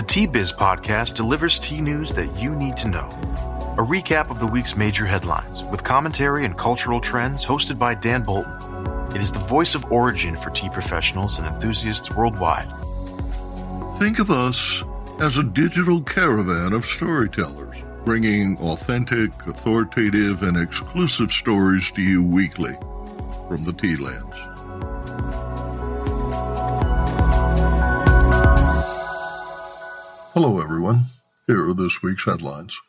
The Tea Biz podcast delivers tea news that you need to know. A recap of the week's major headlines with commentary and cultural trends hosted by Dan Bolton. It is the voice of origin for tea professionals and enthusiasts worldwide. Think of us as a digital caravan of storytellers, bringing authentic, authoritative, and exclusive stories to you weekly from the tea lands. Hello, everyone. Here are this week's headlines.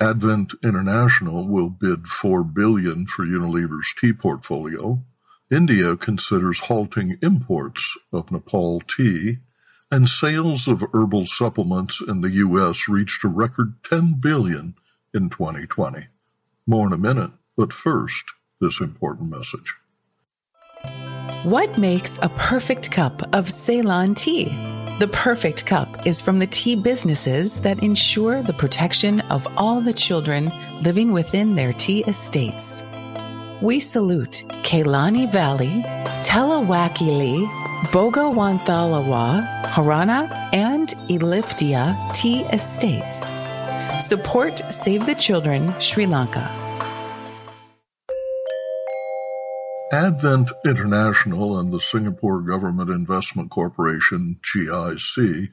Advent International will bid 4 billion for Unilever's tea portfolio. India considers halting imports of Nepal tea. And sales of herbal supplements in the U.S. reached a record 10 billion in 2020. More in a minute, but first, this important message. What makes a perfect cup of Ceylon tea? The perfect cup is from the tea businesses that ensure the protection of all the children living within their tea estates. We salute Kelani Valley, Talawakelle, Bogawantalawa, Horana, and Elpitiya tea estates. Support Save the Children Sri Lanka. Advent International and the Singapore Government Investment Corporation (GIC)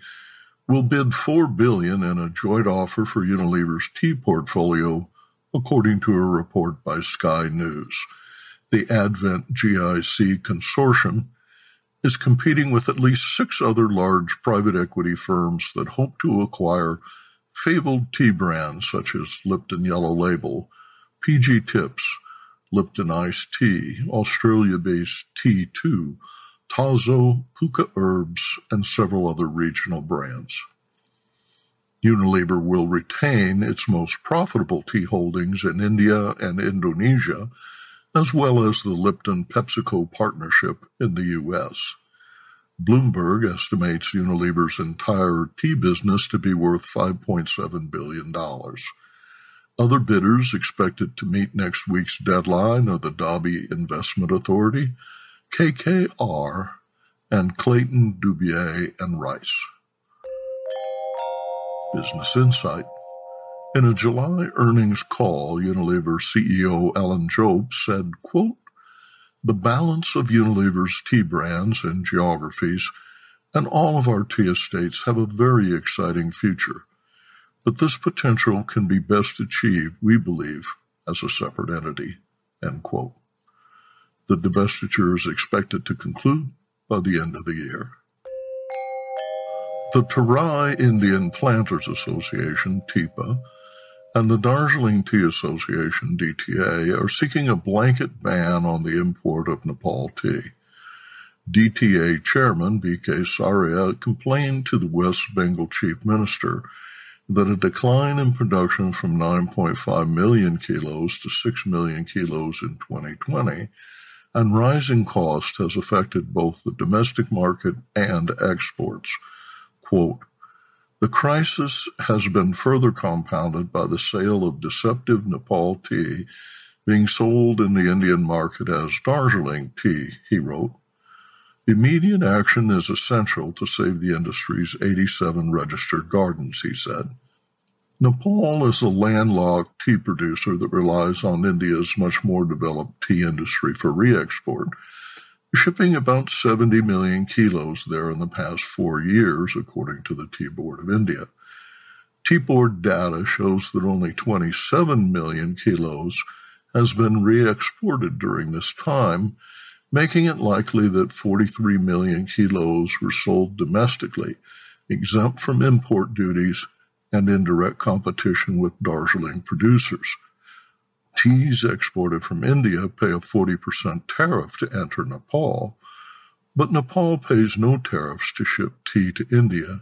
will bid 4 billion in a joint offer for Unilever's tea portfolio, according to a report by Sky News. The Advent GIC consortium is competing with at least six other large private equity firms that hope to acquire fabled tea brands such as Lipton Yellow Label, PG Tips, Lipton Iced Tea, Australia-based T2, Tazo, Pukka Herbs, and several other regional brands. Unilever will retain its most profitable tea holdings in India and Indonesia, as well as the Lipton PepsiCo partnership in the U.S. Bloomberg estimates Unilever's entire tea business to be worth $5.7 billion. Other bidders expected to meet next week's deadline are the Dobby Investment Authority, KKR, and Clayton, Dubilier, and Rice. Business Insight. In a July earnings call, Unilever CEO Alan Jope said, quote, The balance of Unilever's tea brands and geographies and all of our tea estates have a very exciting future. But this potential can be best achieved, we believe, as a separate entity. End quote. The divestiture is expected to conclude by the end of the year. The Terai Indian Planters Association, TIPA, and the Darjeeling Tea Association, DTA, are seeking a blanket ban on the import of Nepal tea. DTA chairman BK Saria complained to the West Bengal chief minister that a decline in production from 9.5 million kilos to 6 million kilos in 2020 and rising cost has affected both the domestic market and exports. Quote, the crisis has been further compounded by the sale of deceptive Nepal tea being sold in the Indian market as Darjeeling tea, he wrote. Immediate action is essential to save the industry's 87 registered gardens, he said. Nepal is a landlocked tea producer that relies on India's much more developed tea industry for re-export, shipping about 70 million kilos there in the past four years, according to the Tea Board of India. Tea Board data shows that only 27 million kilos has been re-exported during this time, making it likely that 43 million kilos were sold domestically, exempt from import duties and indirect competition with Darjeeling producers. Teas exported from India pay a 40% tariff to enter Nepal, But Nepal pays no tariffs to ship tea to India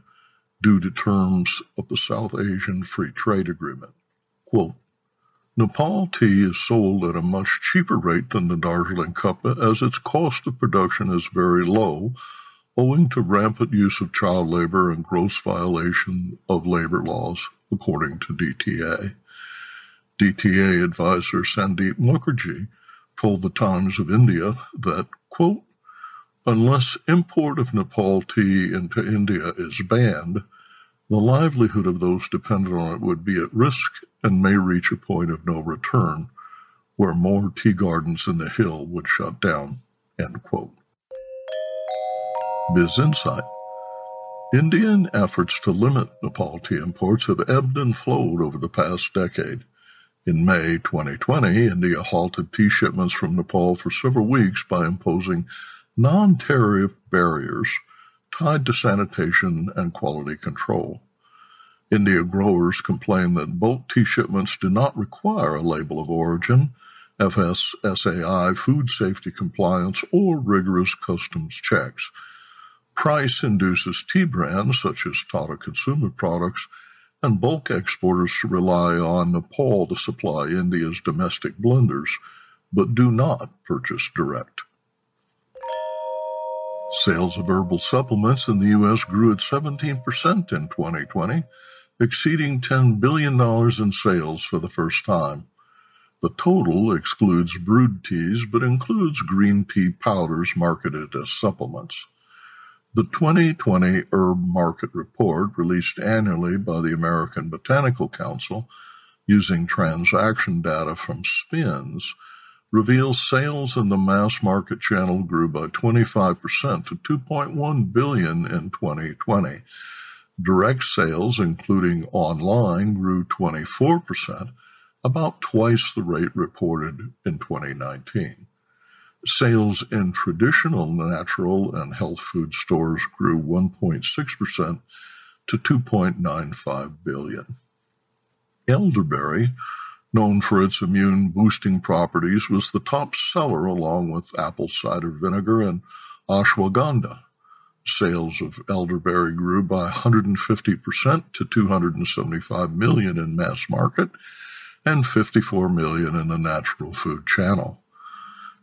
due to terms of the South Asian Free Trade Agreement. Quote, Nepal tea is sold at a much cheaper rate than the Darjeeling Kappa as its cost of production is very low owing to rampant use of child labor and gross violation of labor laws, according to DTA. DTA advisor Sandeep Mukherjee told the Times of India that, quote, unless import of Nepal tea into India is banned, the livelihood of those dependent on it would be at risk and may reach a point of no return, where more tea gardens in the hill would shut down. Biz Insight. Indian efforts to limit Nepal tea imports have ebbed and flowed over the past decade. In May 2020, India halted tea shipments from Nepal for several weeks by imposing non tariff barriers tied to sanitation and quality control. India growers complain that bulk tea shipments do not require a label of origin, FSSAI food safety compliance, or rigorous customs checks Price induces tea brands such as Tata Consumer Products and bulk exporters to rely on Nepal to supply India's domestic blenders, but do not purchase direct. Sales of herbal supplements in the U.S. grew at 17% in 2020, exceeding $10 billion in sales for the first time. The total excludes brewed teas but includes green tea powders marketed as supplements. The 2020 Herb Market Report, released annually by the American Botanical Council using transaction data from SPINS, reveals sales in the mass market channel grew by 25% to 2.1 billion in 2020. Direct sales, including online, grew 24%, about twice the rate reported in 2019. Sales in traditional natural and health food stores grew 1.6% to 2.95 billion. Elderberry, known for its immune boosting properties, was the top seller along with apple cider vinegar and ashwagandha. Sales of elderberry grew by 150% to 275 million in mass market and 54 million in the natural food channel.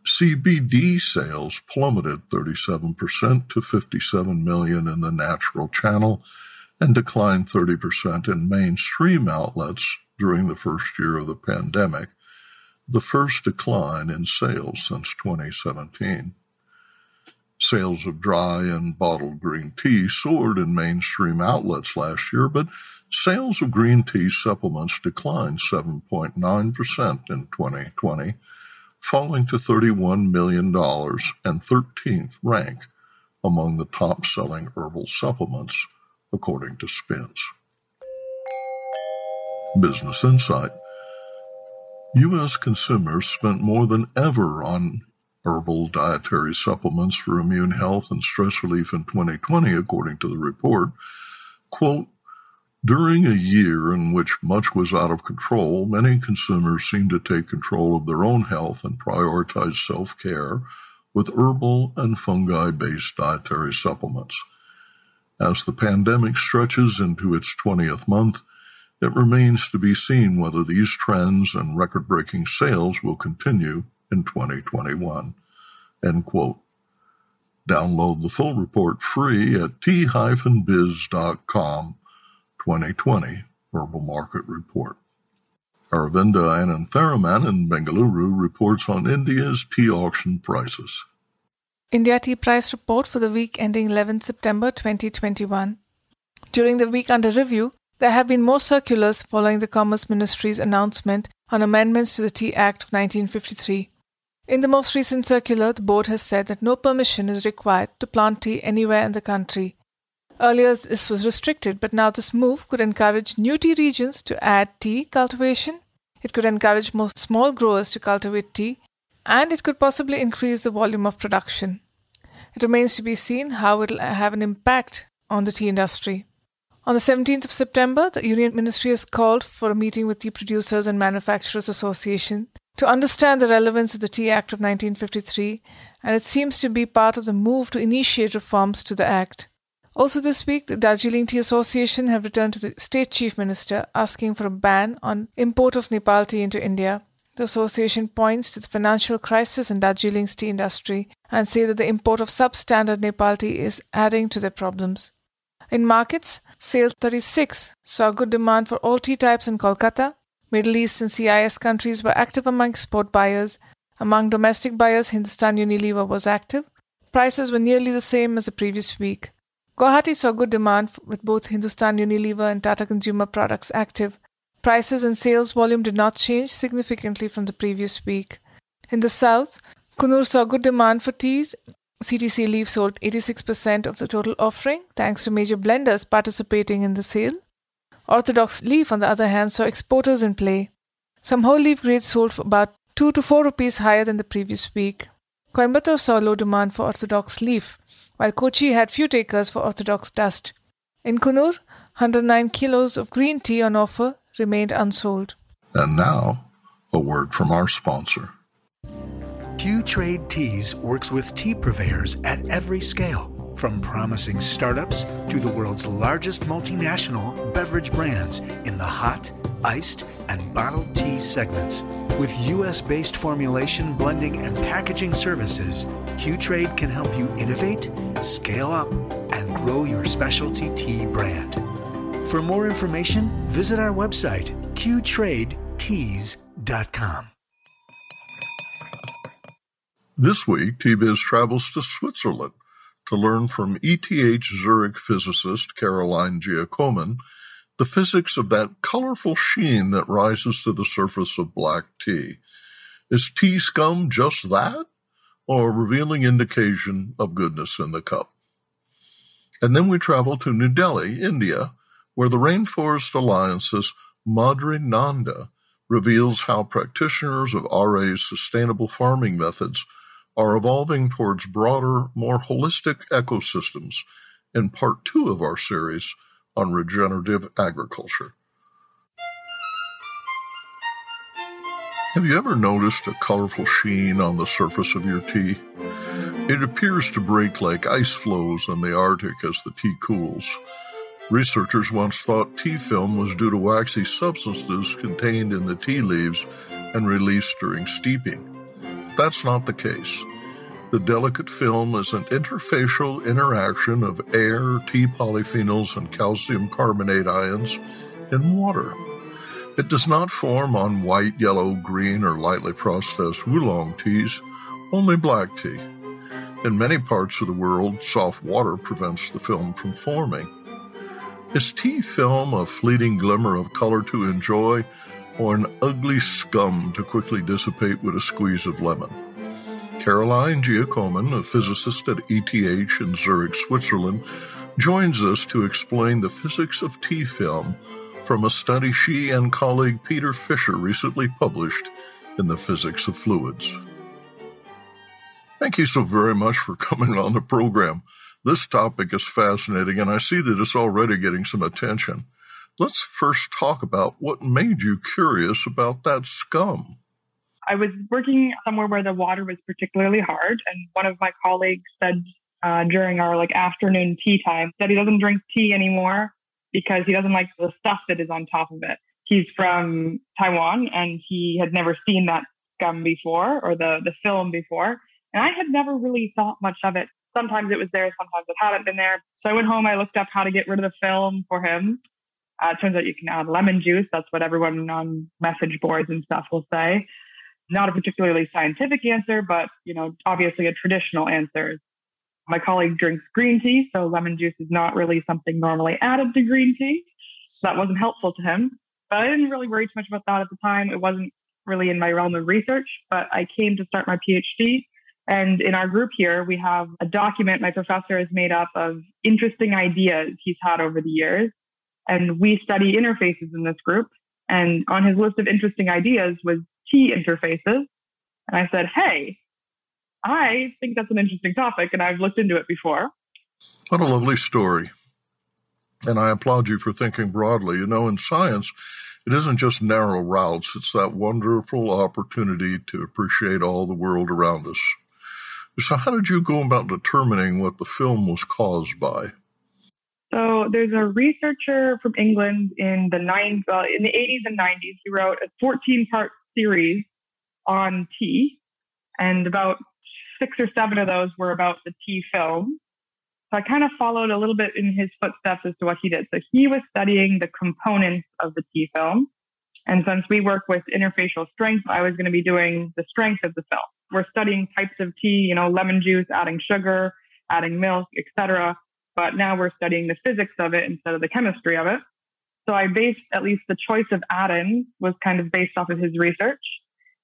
CBD sales plummeted 37% to 57 million in the natural channel and declined 30% in mainstream outlets during the first year of the pandemic, the first decline in sales since 2017. Sales of dry and bottled green tea soared in mainstream outlets last year, but sales of green tea supplements declined 7.9% in 2020 falling to $31 million and 13th rank among the top selling herbal supplements, according to Spins. Business Insight U.S. consumers spent more than ever on herbal dietary supplements for immune health and stress relief in 2020, according to the report. Quote, during a year in which much was out of control, many consumers seemed to take control of their own health and prioritize self care with herbal and fungi based dietary supplements. As the pandemic stretches into its 20th month, it remains to be seen whether these trends and record breaking sales will continue in 2021. End quote. Download the full report free at tea-biz.com 2020 Herbal Market Report. Aravinda Anantharaman in Bengaluru reports on India's tea auction prices. India Tea Price Report for the week ending 11 September 2021. During the week under review, there have been more circulars following the Commerce Ministry's announcement on amendments to the Tea Act of 1953. In the most recent circular, the board has said that no permission is required to plant tea anywhere in the country Earlier, this was restricted, but now this move could encourage new tea regions to add tea cultivation. It could encourage more small growers to cultivate tea, and it could possibly increase the volume of production. It remains to be seen how it will have an impact on the tea industry. On the 17th of September, the Union Ministry has called for a meeting with the Producers and Manufacturers Association to understand the relevance of the Tea Act of 1953, and it seems to be part of the move to initiate reforms to the Act. Also, this week, the Darjeeling Tea Association have returned to the State Chief Minister asking for a ban on import of Nepal tea into India. The association points to the financial crisis in Darjeeling's tea industry and say that the import of substandard Nepal tea is adding to their problems. In markets, Sale 36 saw good demand for all tea types in Kolkata. Middle East and CIS countries were active among export buyers. Among domestic buyers, Hindustan Unilever was active. Prices were nearly the same as the previous week. Guwahati saw good demand with both Hindustan Unilever and Tata Consumer Products active. Prices and sales volume did not change significantly from the previous week. In the south, Coonoor saw good demand for teas CTC Leaf sold 86% of the total offering thanks to major blenders participating in the sale. Orthodox Leaf, on the other hand, saw exporters in play. Some whole leaf grades sold for about 2 to 4 rupees higher than the previous week. Coimbatore saw low demand for Orthodox Leaf, while Kochi had few takers for Orthodox Dust. In Coonoor, 109 kilos of green tea on offer remained unsold. And now, a word from our sponsor. Q Trade Teas works with tea purveyors at every scale, from promising startups to the world's largest multinational beverage brands in the hot, iced, and bottled tea segments. With US based formulation, blending, and packaging services, Q Trade can help you innovate, scale up, and grow your specialty tea brand. For more information, visit our website, qtradeteas.com. This week, TBiz travels to Switzerland to learn from ETH Zurich physicist Caroline Giacomin the physics of that colorful sheen that rises to the surface of black tea. Is tea scum just that, or a revealing indication of goodness in the cup? And then we travel to New Delhi, India, where the Rainforest Alliance's Madhuri Nanda reveals how practitioners of RA's sustainable farming methods are evolving towards broader, more holistic ecosystems in part two of our series on regenerative agriculture. Have you ever noticed a colorful sheen on the surface of your tea? It appears to break like ice floes in the Arctic as the tea cools. Researchers once thought tea film was due to waxy substances contained in the tea leaves and released during steeping. That's not the case. The delicate film is an interfacial interaction of air, tea polyphenols, and calcium carbonate ions in water. It does not form on white, yellow, green, or lightly processed oolong teas, only black tea. In many parts of the world, soft water prevents the film from forming. Is tea film a fleeting glimmer of color to enjoy, or an ugly scum to quickly dissipate with a squeeze of lemon. Caroline Giacomin, a physicist at ETH in Zurich, Switzerland, joins us to explain the physics of tea film from a study she and colleague Peter Fischer recently published in the Physics of Fluids. Thank you so very much for coming on the program. This topic is fascinating, and I see that it's already getting some attention. Let's first talk about what made you curious about that scum. I was working somewhere where the water was particularly hard, and one of my colleagues said uh, during our like afternoon tea time that he doesn't drink tea anymore because he doesn't like the stuff that is on top of it. He's from Taiwan, and he had never seen that scum before or the the film before, and I had never really thought much of it. Sometimes it was there, sometimes it hadn't been there. So I went home, I looked up how to get rid of the film for him, uh, it turns out you can add lemon juice. That's what everyone on message boards and stuff will say. Not a particularly scientific answer, but you know, obviously a traditional answer. My colleague drinks green tea, so lemon juice is not really something normally added to green tea. So that wasn't helpful to him. But I didn't really worry too much about that at the time. It wasn't really in my realm of research, but I came to start my PhD. And in our group here, we have a document my professor has made up of interesting ideas he's had over the years and we study interfaces in this group. And on his list of interesting ideas was tea interfaces. And I said, hey, I think that's an interesting topic, and I've looked into it before. What a lovely story. And I applaud you for thinking broadly. You know, in science, it isn't just narrow routes, it's that wonderful opportunity to appreciate all the world around us. So, how did you go about determining what the film was caused by? So, there's a researcher from England in the nine, uh, in the 80s and 90s. He wrote a 14 part series on tea, and about six or seven of those were about the tea film. So I kind of followed a little bit in his footsteps as to what he did. So he was studying the components of the tea film. And since we work with interfacial strength, I was going to be doing the strength of the film. We're studying types of tea, you know, lemon juice, adding sugar, adding milk, etc. But now we're studying the physics of it instead of the chemistry of it. So I based at least the choice of add-ins was kind of based off of his research.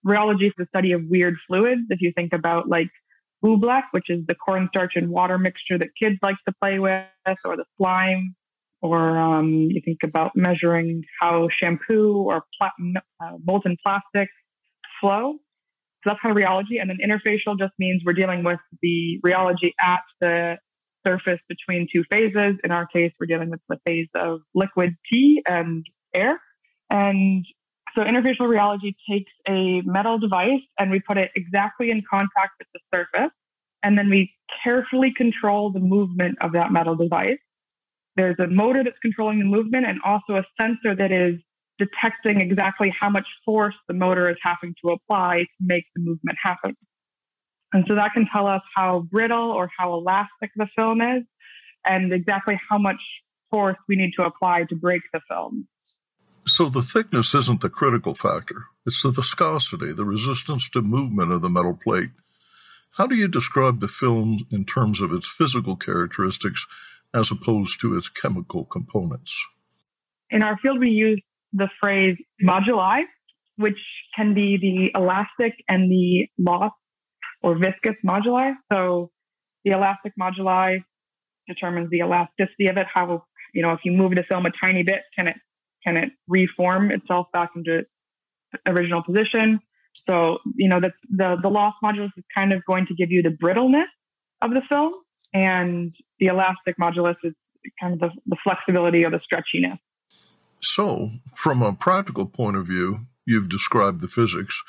Rheology is the study of weird fluids. If you think about like oobleck, which is the cornstarch and water mixture that kids like to play with, or the slime, or um, you think about measuring how shampoo or pla- uh, molten plastic flow. So that's kind of rheology. And then interfacial just means we're dealing with the rheology at the surface between two phases. In our case, we're dealing with the phase of liquid tea and air. And so interfacial rheology takes a metal device and we put it exactly in contact with the surface. And then we carefully control the movement of that metal device. There's a motor that's controlling the movement and also a sensor that is detecting exactly how much force the motor is having to apply to make the movement happen. And so that can tell us how brittle or how elastic the film is and exactly how much force we need to apply to break the film. So the thickness isn't the critical factor. It's the viscosity, the resistance to movement of the metal plate. How do you describe the film in terms of its physical characteristics as opposed to its chemical components? In our field, we use the phrase moduli, which can be the elastic and the loss or viscous moduli. So the elastic moduli determines the elasticity of it. How, you know, if you move the film a tiny bit, can it can it reform itself back into its original position? So, you know, the, the, the loss modulus is kind of going to give you the brittleness of the film, and the elastic modulus is kind of the, the flexibility or the stretchiness. So, from a practical point of view, you've described the physics.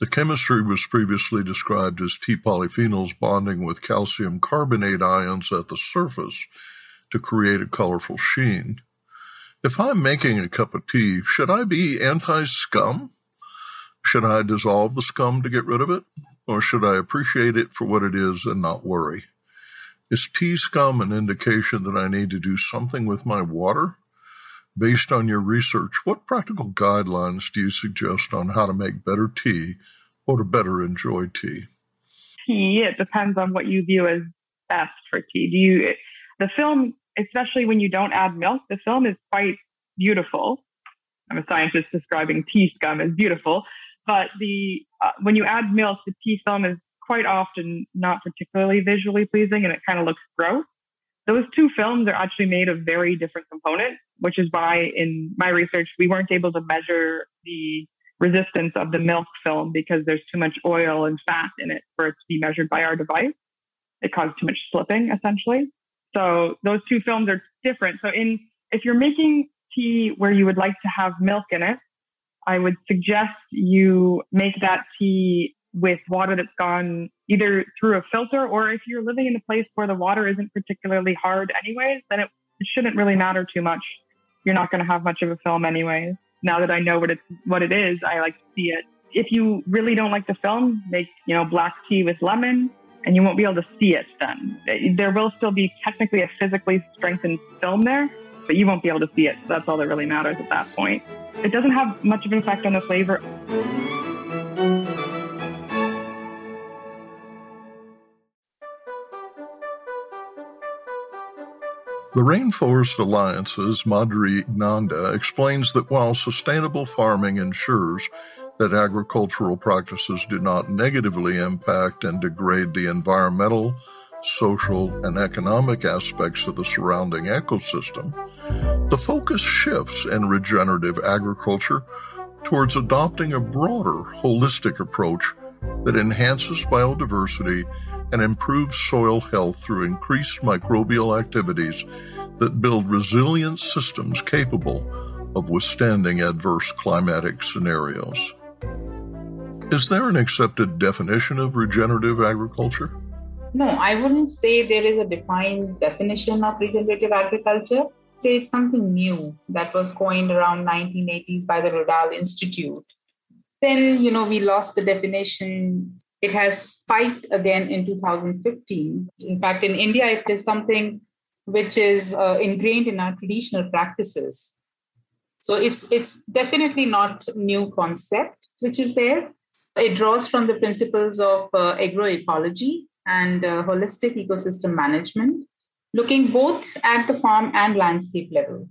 The chemistry was previously described as tea polyphenols bonding with calcium carbonate ions at the surface to create a colorful sheen. If I'm making a cup of tea, should I be anti scum? Should I dissolve the scum to get rid of it? Or should I appreciate it for what it is and not worry? Is tea scum an indication that I need to do something with my water? Based on your research, what practical guidelines do you suggest on how to make better tea or to better enjoy tea? Tea, it depends on what you view as best for tea. Do you the film especially when you don't add milk, the film is quite beautiful. I'm a scientist describing tea scum as beautiful, but the uh, when you add milk, the tea film is quite often not particularly visually pleasing, and it kind of looks gross. Those two films are actually made of very different components, which is why in my research we weren't able to measure the resistance of the milk film because there's too much oil and fat in it for it to be measured by our device. It caused too much slipping, essentially. So those two films are different. So in if you're making tea where you would like to have milk in it, I would suggest you make that tea with water that's gone either through a filter or if you're living in a place where the water isn't particularly hard anyways, then it, it shouldn't really matter too much. You're not going to have much of a film anyways. Now that I know what it's what it is, I like to see it. If you really don't like the film, make, you know, black tea with lemon and you won't be able to see it then. There will still be technically a physically strengthened film there, but you won't be able to see it. So that's all that really matters at that point. It doesn't have much of an effect on the flavor. The Rainforest Alliance's Madhuri Nanda explains that while sustainable farming ensures that agricultural practices do not negatively impact and degrade the environmental, social, and economic aspects of the surrounding ecosystem, the focus shifts in regenerative agriculture towards adopting a broader, holistic approach that enhances biodiversity and improve soil health through increased microbial activities that build resilient systems capable of withstanding adverse climatic scenarios. Is there an accepted definition of regenerative agriculture? No, I wouldn't say there is a defined definition of regenerative agriculture. Say it's something new that was coined around 1980s by the Rodale Institute. Then, you know, we lost the definition. It has spiked again in 2015. In fact, in India, it is something which is uh, ingrained in our traditional practices. So it's it's definitely not new concept which is there. It draws from the principles of uh, agroecology and uh, holistic ecosystem management, looking both at the farm and landscape level.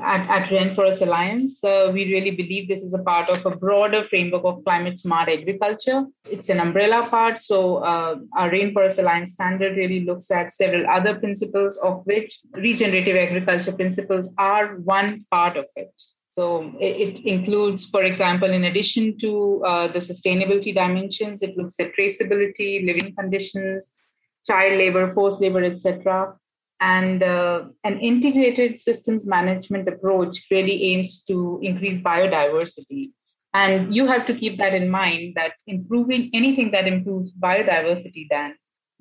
At, at Rainforest Alliance, uh, we really believe this is a part of a broader framework of climate smart agriculture. It's an umbrella part. So, uh, our Rainforest Alliance standard really looks at several other principles, of which regenerative agriculture principles are one part of it. So it, it, includes, for example, in addition to uh, the sustainability dimensions, it looks at traceability, living conditions, child labor, forced labor, etc. And uh, an integrated systems management approach really aims to increase biodiversity. And you have to keep that in mind that improving anything that improves biodiversity then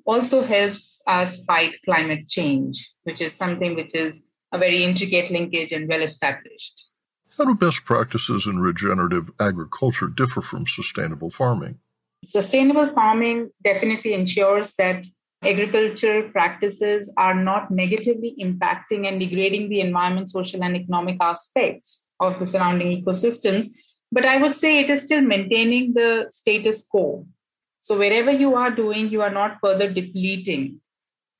also helps us fight climate change, which is something which is a very intricate linkage and well established. How do best practices in regenerative agriculture differ from sustainable farming? Sustainable farming definitely ensures that agriculture practices are not negatively impacting and degrading the environment, social, and economic aspects of the surrounding ecosystems. But I would say it is still maintaining the status quo. So, wherever you are doing, you are not further depleting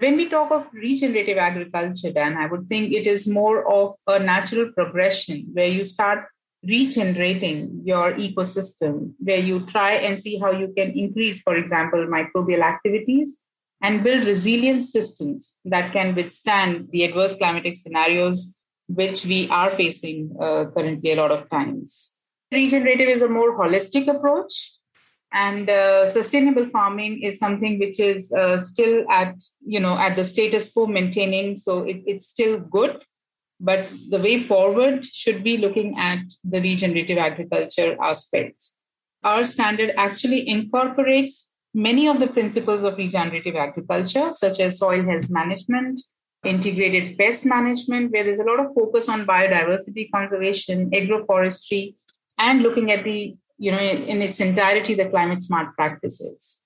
when we talk of regenerative agriculture, Dan, I would think it is more of a natural progression where you start regenerating your ecosystem, where you try and see how you can increase, for example, microbial activities and build resilient systems that can withstand the adverse climatic scenarios which we are facing uh, currently a lot of times. Regenerative is a more holistic approach and uh, sustainable farming is something which is uh, still at you know at the status quo maintaining so it, it's still good but the way forward should be looking at the regenerative agriculture aspects our standard actually incorporates many of the principles of regenerative agriculture such as soil health management integrated pest management where there's a lot of focus on biodiversity conservation agroforestry and looking at the you know, in, its entirety, the climate smart practices.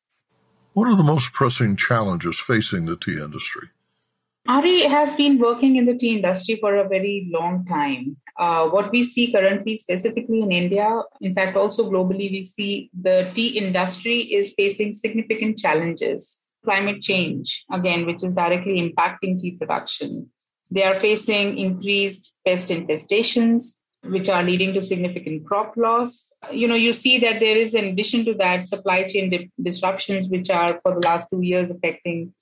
What are the most pressing challenges facing the tea industry? RA has been working in the tea industry for a very long time. Uh, what we see currently, specifically in India, in fact, also globally, we see the tea industry is facing significant challenges. Climate change, again, which is directly impacting tea production. They are facing increased pest infestations, which are leading to significant crop loss. You know, you see that there is, in addition to that, supply chain di- disruptions, which are for the last two years affecting,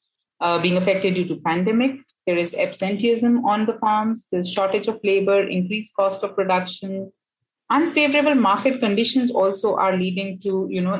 uh, being affected due to pandemic. There is absenteeism on the farms. There's shortage of labor, increased cost of production. Unfavorable market conditions also are leading to, you know,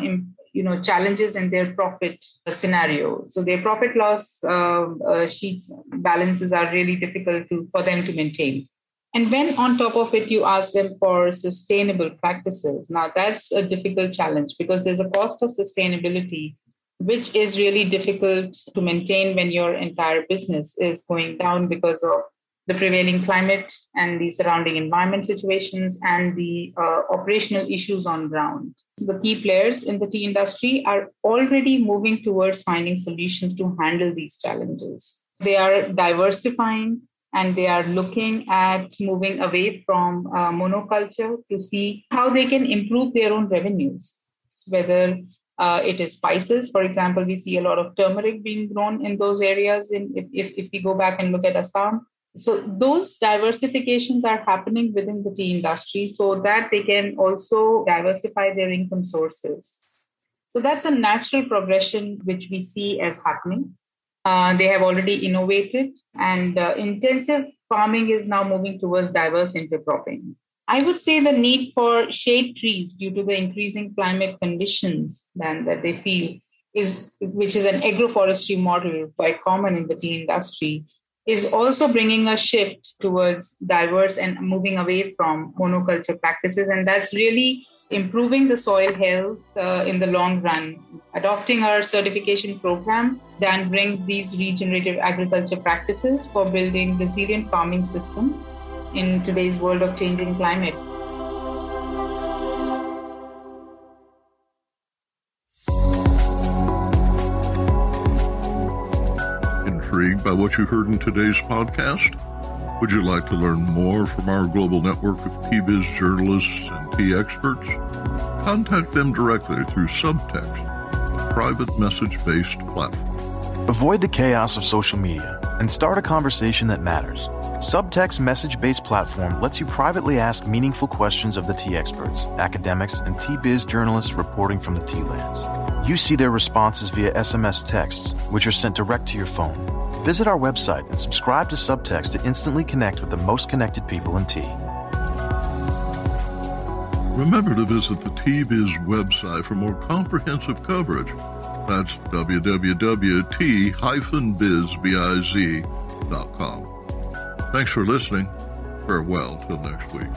you know, challenges in their profit scenario. So their profit loss uh, uh, sheets balances are really difficult to, for them to maintain. And when on top of it, you ask them for sustainable practices, now that's a difficult challenge because there's a cost of sustainability, which is really difficult to maintain when your entire business is going down because of the prevailing climate and the surrounding environment situations and the uh, operational issues on ground. The key players in the tea industry are already moving towards finding solutions to handle these challenges. They are diversifying and they are looking at moving away from uh, monoculture to see how they can improve their own revenues, whether uh, it is spices. For example, we see a lot of turmeric being grown in those areas. In, if, if, if we go back and look at Assam, so those diversifications are happening within the tea industry so that they can also diversify their income sources. So that's a natural progression which we see as happening. Uh, they have already innovated, and uh, intensive farming is now moving towards diverse intercropping. I would say the need for shade trees due to the increasing climate conditions then that they feel is which is an agroforestry model quite common in the tea industry, is also bringing a shift towards diverse and moving away from monoculture practices. And that's really improving the soil health uh, in the long run. Adopting our certification program then brings these regenerative agriculture practices for building resilient farming systems in today's world of changing climate. Intrigued by what you heard in today's podcast? Would you like to learn more from our global network of Tea-Biz journalists and tea experts? Contact them directly through Subtext, a private message-based platform. Avoid the chaos of social media and start a conversation that matters. Subtext message-based platform lets you privately ask meaningful questions of the tea experts, academics, and tea-biz journalists reporting from the tea lands. You see their responses via SMS texts, which are sent direct to your phone. Visit our website and subscribe to Subtext to instantly connect with the most connected people in tea. Remember to visit the Tea-Biz website for more comprehensive coverage. That's www.t-bizbiz.com. Thanks for listening. Farewell till next week.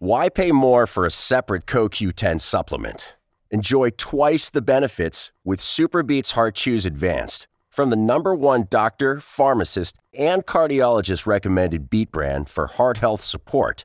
Why pay more for a separate CoQ10 supplement? Enjoy twice the benefits with SuperBeets Heart Chews Advanced from the number one doctor, pharmacist, and cardiologist recommended beet brand for heart health support.